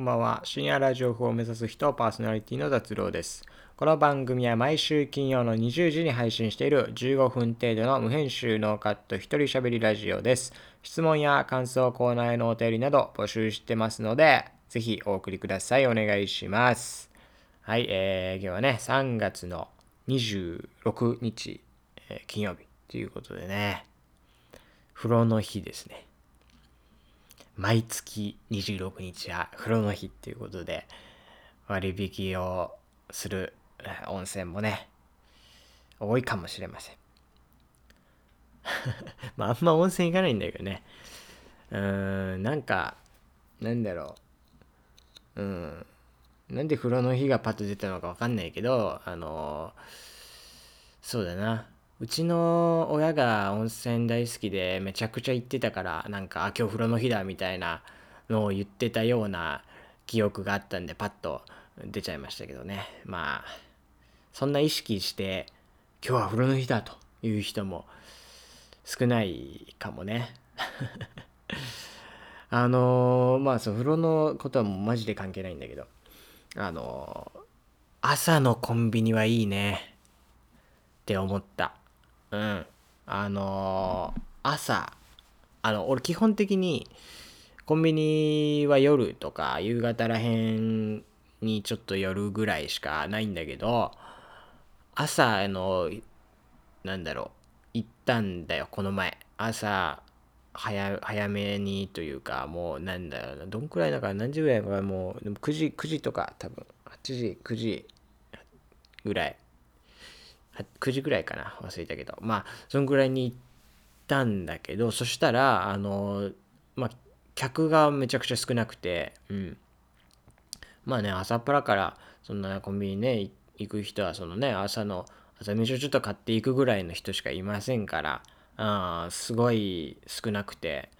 こんばんは。深夜ラジオ風を目指す人、パーソナリティの雑郎です。この番組は毎週金曜の20時に配信している15分程度の無編集ノーカット一人喋りラジオです。質問や感想コーナーへのお便りなど募集してますので、ぜひお送りください。お願いします。はい、えー、今日はね、3月の26日、えー、金曜日ということでね、風呂の日ですね。毎月26日は風呂の日っていうことで割引をする温泉もね多いかもしれません。まああんま温泉行かないんだけどね。うーんなんかなんだろう。うんなんで風呂の日がパッと出たのかわかんないけどあのそうだな。うちの親が温泉大好きでめちゃくちゃ行ってたからなんか今日風呂の日だみたいなのを言ってたような記憶があったんでパッと出ちゃいましたけどね。まあそんな意識して今日は風呂の日だという人も少ないかもね。あのー、まあそう風呂のことはもうマジで関係ないんだけどあのー、朝のコンビニはいいねって思った。うん。あのー、朝、あの、俺基本的に、コンビニは夜とか夕方らへんにちょっと夜ぐらいしかないんだけど、朝、あの、なんだろう、行ったんだよ、この前。朝、早早めにというか、もうなんだろうな、どんくらいだから何時ぐらいかもう、でも9時、9時とか多分、8時、9時ぐらい9時ぐらいかな忘れたけど。まあそんぐらいに行ったんだけどそしたらあのまあ客がめちゃくちゃ少なくてうん。まあね朝っぱらからそんなコンビニね行く人はそのね朝の朝飯をちょっと買っていくぐらいの人しかいませんからあすごい少なくて。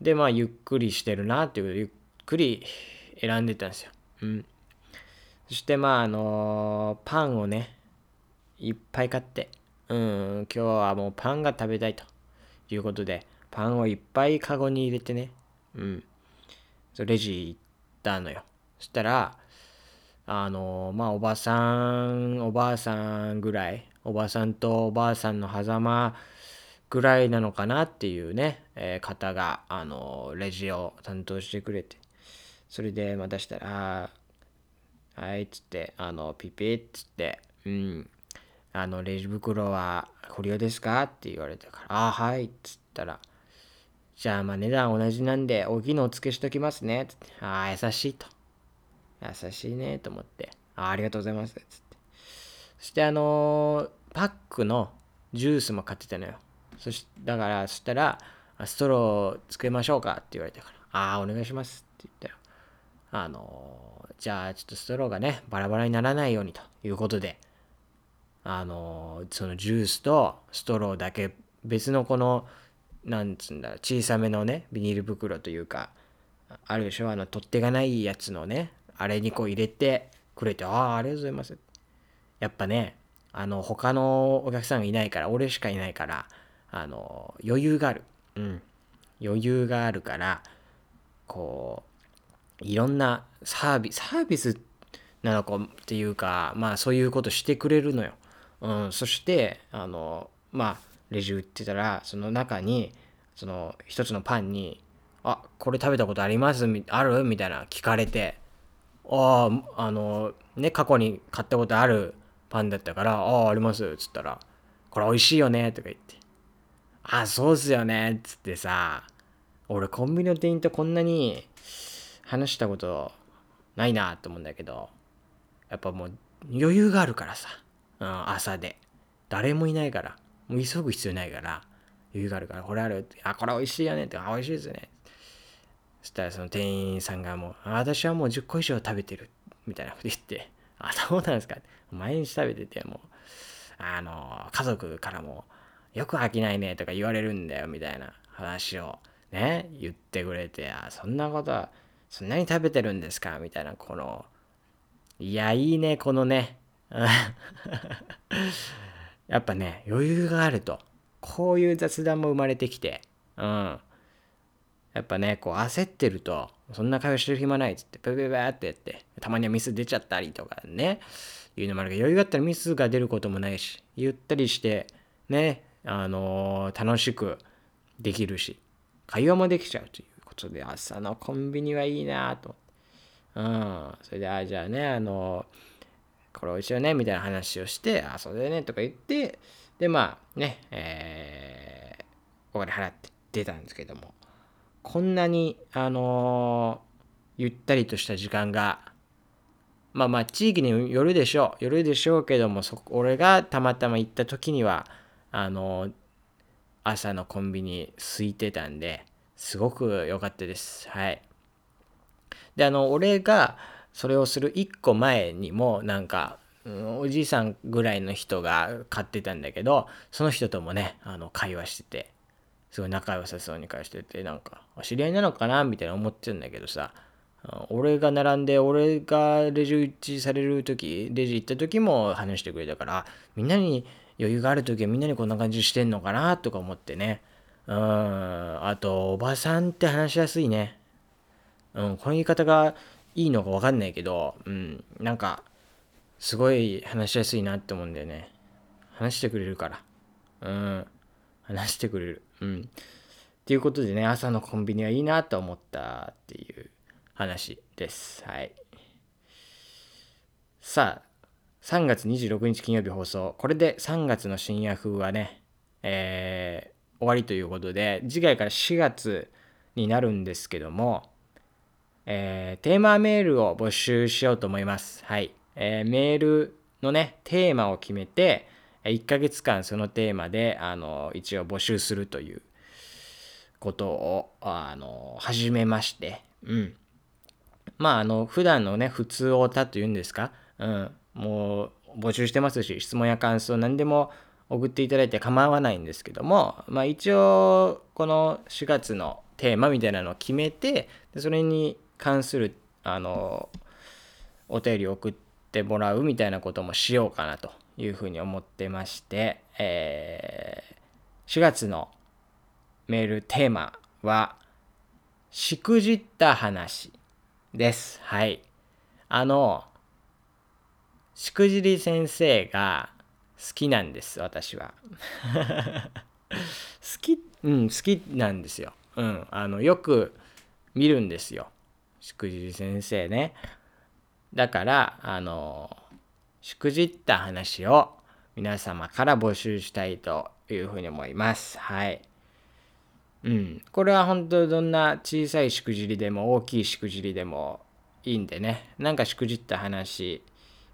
でまあゆっくりしてるなっていうゆっくり選んでたんですよ。うん、そしてまああのー、パンをねいっぱい買って、うん、今日はもうパンが食べたいということで、パンをいっぱいカゴに入れてね、うん、そレジ行ったのよ。そしたら、あの、まあ、おばさん、おばあさんぐらい、おばさんとおばあさんの狭間ぐらいなのかなっていうね、えー、方が、あの、レジを担当してくれて、それで、またしたら、はい、っつって、あの、ピピッつって、うん、あの、レジ袋は不良ですか？って言われたから、ああ、はい、っつったら、じゃあ、まあ値段同じなんで、大きいのお付けしときますね。つって、ああ、優しいと。優しいね、と思って、ああ、ありがとうございます。つって。そして、あのー、パックのジュースも買ってたのよ。そし、だから、そしたら、ストロー作りましょうかって言われたから、ああ、お願いしますって言ったよ。あのー、じゃあ、ちょっとストローがね、バラバラにならないようにということで、あのそのジュースとストローだけ別のこのなんつうんだ小さめのねビニール袋というかあるでしょあの取っ手がないやつのねあれにこう入れてくれてああありがとうございますやっぱねあの他のお客さんがいないから俺しかいないからあの余裕がある。うん。余裕があるからこういろんなサービスサービスなのかっていうかまあそういうことしてくれるのよ。うん、そしてあのまあレジ売ってたらその中にその一つのパンに「あこれ食べたことありますある?」みたいな聞かれて「あああのね過去に買ったことあるパンだったから「あああります」っつったら「これ美味しいよね」とか言って「あそうっすよね」っつってさ俺コンビニの店員とこんなに話したことないなと思うんだけどやっぱもう余裕があるからさうん、朝で。誰もいないから。もう急ぐ必要ないから。余裕があるから、これあるって。あ、これ美味しいよねって。あ、美味しいですね。そしたらその店員さんがもう、私はもう10個以上食べてる。みたいなこと言って、あ、そうなんですか。毎日食べてて、もう、あの、家族からも、よく飽きないねとか言われるんだよ、みたいな話をね、言ってくれて、あ、そんなことは、そんなに食べてるんですかみたいな、この、いや、いいね、このね、やっぱね、余裕があると、こういう雑談も生まれてきて、うん。やっぱね、こう焦ってると、そんな会話してる暇ないっつってペペペってやってたまにはミス出ちゃったりとかねいうのもあるけど余裕があったらミスが出ることもないしゆったりしてねあのー、楽しくできるし会話もできちゃうということで朝のコンビニはいいなと。うん。それであじゃあねあのー、これ美味しいよねみたいな話をしてあそうだよねとか言ってでまあねえー、お金払って出たんですけどもこんなにあの、ゆったりとした時間がまあまあ地域によるでしょう。よるでしょうけども、そ俺がたまたま行った時には、あの、朝のコンビニ空いてたんで、すごく良かったです。はい。で、あの、俺がそれをする1個前にも、なんか、うん、おじいさんぐらいの人が買ってたんだけど、その人ともね、あの、会話してて、すごい仲良さそうに会話してて、なんか、知り合いなのかなみたいな思ってるんだけどさ、俺が並んで俺がレジ打ちされる時レジ行った時も話してくれたからみんなに余裕がある時はみんなにこんな感じしてんのかなとか思ってね。うんあとおばさんって話しやすいね。うんこの言い方がいいのか分かんないけどうんなんかすごい話しやすいなって思うんだよね話してくれるからうん話してくれるうんっていうことでね朝のコンビニはいいなと思ったっていう話です。はい。さあ、3月26日金曜日放送。これで3月の深夜風はね、えー、終わりということで、次回から4月になるんですけども、えー、テーマメールを募集しようと思います。はい。えー、メールのね、テーマを決めて、1ヶ月間そのテーマで、あの、一応募集するということを、あの、始めまして、うん。まあ、あの、普段のね、普通オタというんですか、うん、もう募集してますし、質問や感想何でも送っていただいて構わないんですけども、まあ一応、この4月のテーマみたいなのを決めて、それに関する、あの、お便りを送ってもらうみたいなこともしようかなというふうに思ってまして、えー、4月のメールテーマは、しくじった話です。はい。あの、しくじり先生が好きなんです、私は。好き、うん、好きなんですよ。うん、あの、よく見るんですよ。しくじり先生ね。だから、あの、しくじった話を皆様から募集したいというふうに思います。はい。うん、これは本当どんな小さいしくじりでも大きいしくじりでもいいんでねなんかしくじった話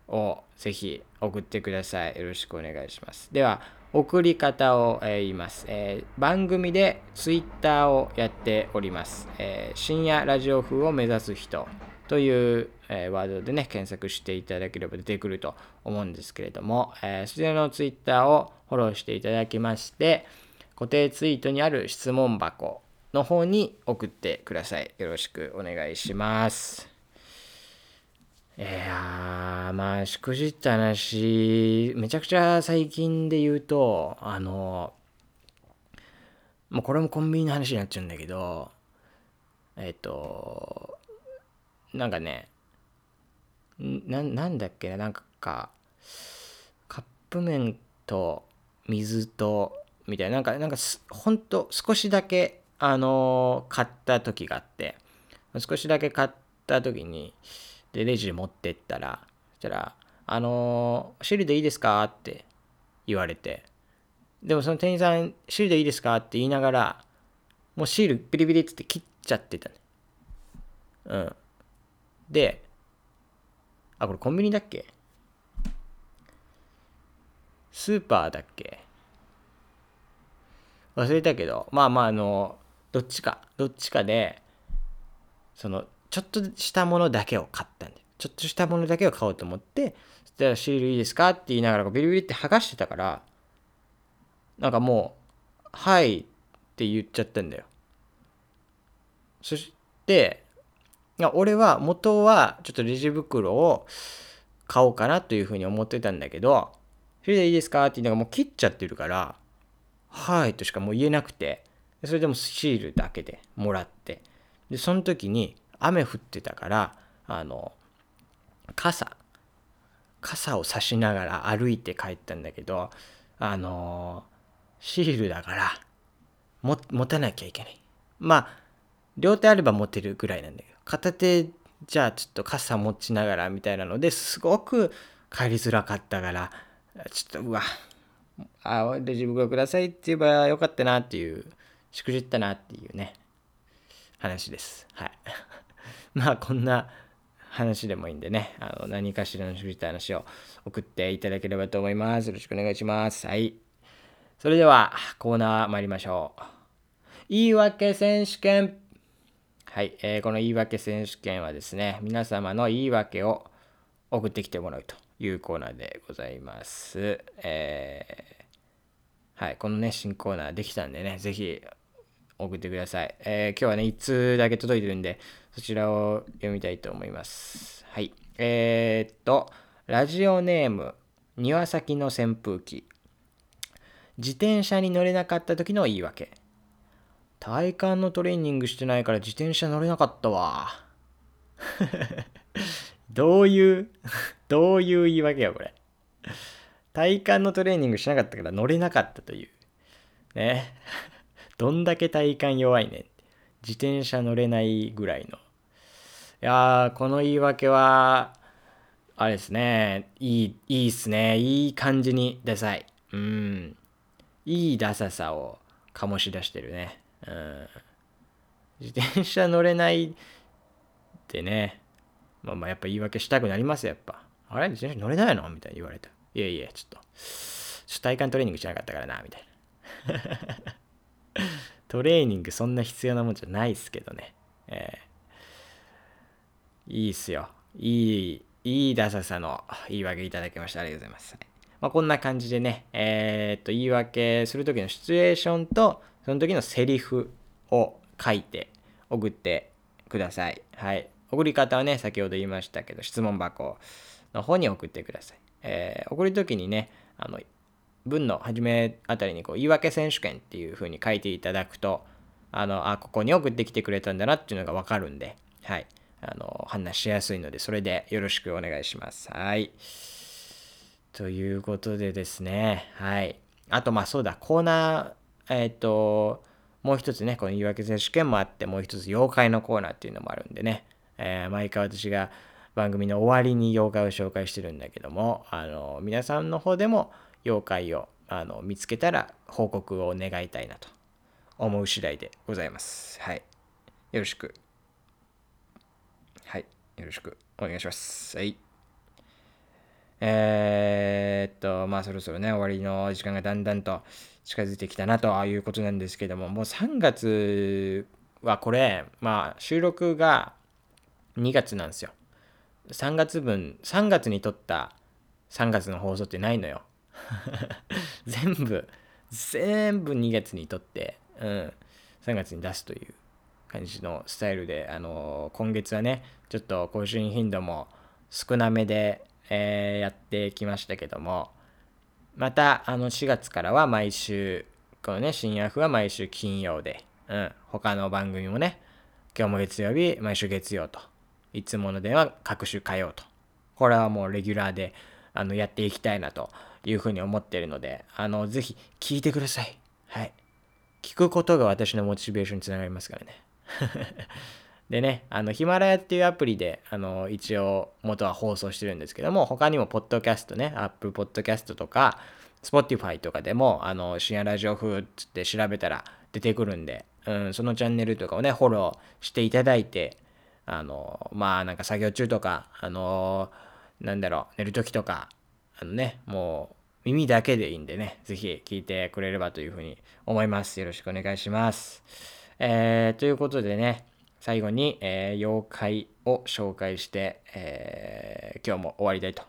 をぜひ送ってくださいよろしくお願いしますでは送り方を、え、言います、え、番組で Twitter をやっております、え、深夜ラジオ風を目指す人という、えワードでね検索していただければ出てくると思うんですけれども、えそちらの Twitter をフォローしていただきまして固定ツイートにある質問箱の方に送ってください。よろしくお願いします。いやー、まあ、しくじった話、めちゃくちゃ最近で言うと、あの、もうこれもコンビニの話になっちゃうんだけど、えっ、と、なんかね、ななんだっけな、なんか、カップ麺と水とみたいな、なんか、なんかほんと少しだけ、あの、買った時があって、少しだけ買った時に、で、レジ持ってったら、そしたら、あのー、シールでいいですか？って言われて、でもその店員さん、シールでいいですか？って言いながら、もうシールビリビリって切っちゃってたね。うん。で、あ、これコンビニだっけスーパーだっけ？忘れたけど、まあまあ、あの、どっちか、どっちかで、その、ちょっとしたものだけを買ったんで、ちょっとしたものだけを買おうと思って、そしたらシールいいですかって言いながらビリビリって剥がしてたから、なんかもう、はいって言っちゃったんだよ。そして、俺は元はちょっとレジ袋を買おうかなというふうに思ってたんだけど、それでいいですかって言いながらもう切っちゃってるから、はいとしかもう言えなくて、それでもシールだけでもらって、で、その時に、雨降ってたからあの傘傘を差しながら歩いて帰ったんだけどあのシールだからも持たなきゃいけない。まあ両手あれば持てるぐらいなんだけど片手じゃあちょっと傘持ちながらみたいなのですごく帰りづらかったからちょっとうわあレジ袋くださいって言えばよかったなっていうしくじったなっていうね話です。はい。まあこんな話でもいいんでね、あの何かしらのしくじった話を送っていただければと思います。よろしくお願いします。はい。それではコーナー参りましょう。言い訳選手権。はい、えー、この言い訳選手権はですね、皆様の言い訳を送ってきてもらうというコーナーでございます。えー、はい、このね、新コーナーできたんでね、ぜひ送ってください。えー、今日はね、1通だけ届いてるんで、そちらを読みたいと思います。はい。えー、っと、ラジオネーム、庭先の扇風機。自転車に乗れなかった時の言い訳。体幹のトレーニングしてないから自転車乗れなかったわ。どういう どういう言い訳よ、これ。体幹のトレーニングしなかったから乗れなかったという。ね。どんだけ体幹弱いねん。自転車乗れないぐらいの。いやー、この言い訳は、あれですね。いい、いいっすね。いい感じにダサい。うん。いいダサさを醸し出してるね。うん。自転車乗れないってね。まあまあやっぱ言い訳したくなりますよ、やっぱ。あれ？自転車乗れないの？みたいに言われた。いやいや、ちょっと、ちょっと体幹トレーニングしなかったからな、みたいな。トレーニングそんな必要なもんじゃないっすけどね。えー、いいっすよ。いい、いいダサさの言い訳いただきました。ありがとうございます。まあ、こんな感じでね、えー、っと、言い訳するときのシチュエーションと、その時のセリフを書いて送ってください。はい。送り方はね、先ほど言いましたけど、質問箱の方に送ってください。えー、送るときにね、あの、文の初めあたりにこう言い訳選手権っていう風に書いていただくとあのあここに送ってきてくれたんだなっていうのがわかるんではい。あの判断しやすいのでそれでよろしくお願いします。はい。ということでですね。はい。あとまあそうだコーナーえっ、ー、ともう一つねこの言い訳選手権もあってもう一つ妖怪のコーナーっていうのもあるんでね、えー、毎回私が番組の終わりに妖怪を紹介してるんだけどもあの皆さんの方でも妖怪をあの見つけたら報告を願いたいなと思う次第でございます。はい。よろしく。はい。よろしくお願いします。はい。えー、っと、まあそろそろね、終わりの時間がだんだんと近づいてきたなということなんですけども、もう3月はこれ、まあ収録が2月なんですよ。3月分、3月に撮った3月の放送ってないのよ。全部全部2月にとって、うん、3月に出すという感じのスタイルで、あのー、今月はねちょっと更新頻度も少なめで、えー、やってきましたけどもまたあの4月からは毎週このね深夜風は毎週金曜で、うん、他の番組もね今日も月曜日毎週月曜といつもの電話各種火曜とこれはもうレギュラーであのやっていきたいなというふうに思ってるので、あの、ぜひ聞いてください。はい。聞くことが私のモチベーションにつながりますからね。でね、あの、ヒマラヤっていうアプリで、あの、一応元は放送してるんですけども、他にも、ポッドキャストね、アップルポッドキャストとか、Spotify とかでも、あの、深夜ラジオ風って調べたら出てくるんで、うん、そのチャンネルとかをね、フォローしていただいて、あの、まあ、なんか作業中とか、あの、なんだろう、寝るときとか、あのね、もう、耳だけでいいんでね、ぜひ聞いてくれればというふうに思います。よろしくお願いします。えー、ということでね、最後に、えー、妖怪を紹介して、えー、今日も終わりたいと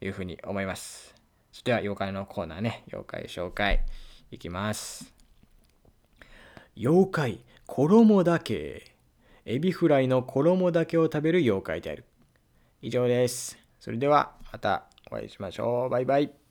いうふうに思います。それでは妖怪のコーナーね、妖怪紹介いきます。妖怪、衣だけ。エビフライの衣だけを食べる妖怪である。以上です。それではまたお会いしましょう。バイバイ。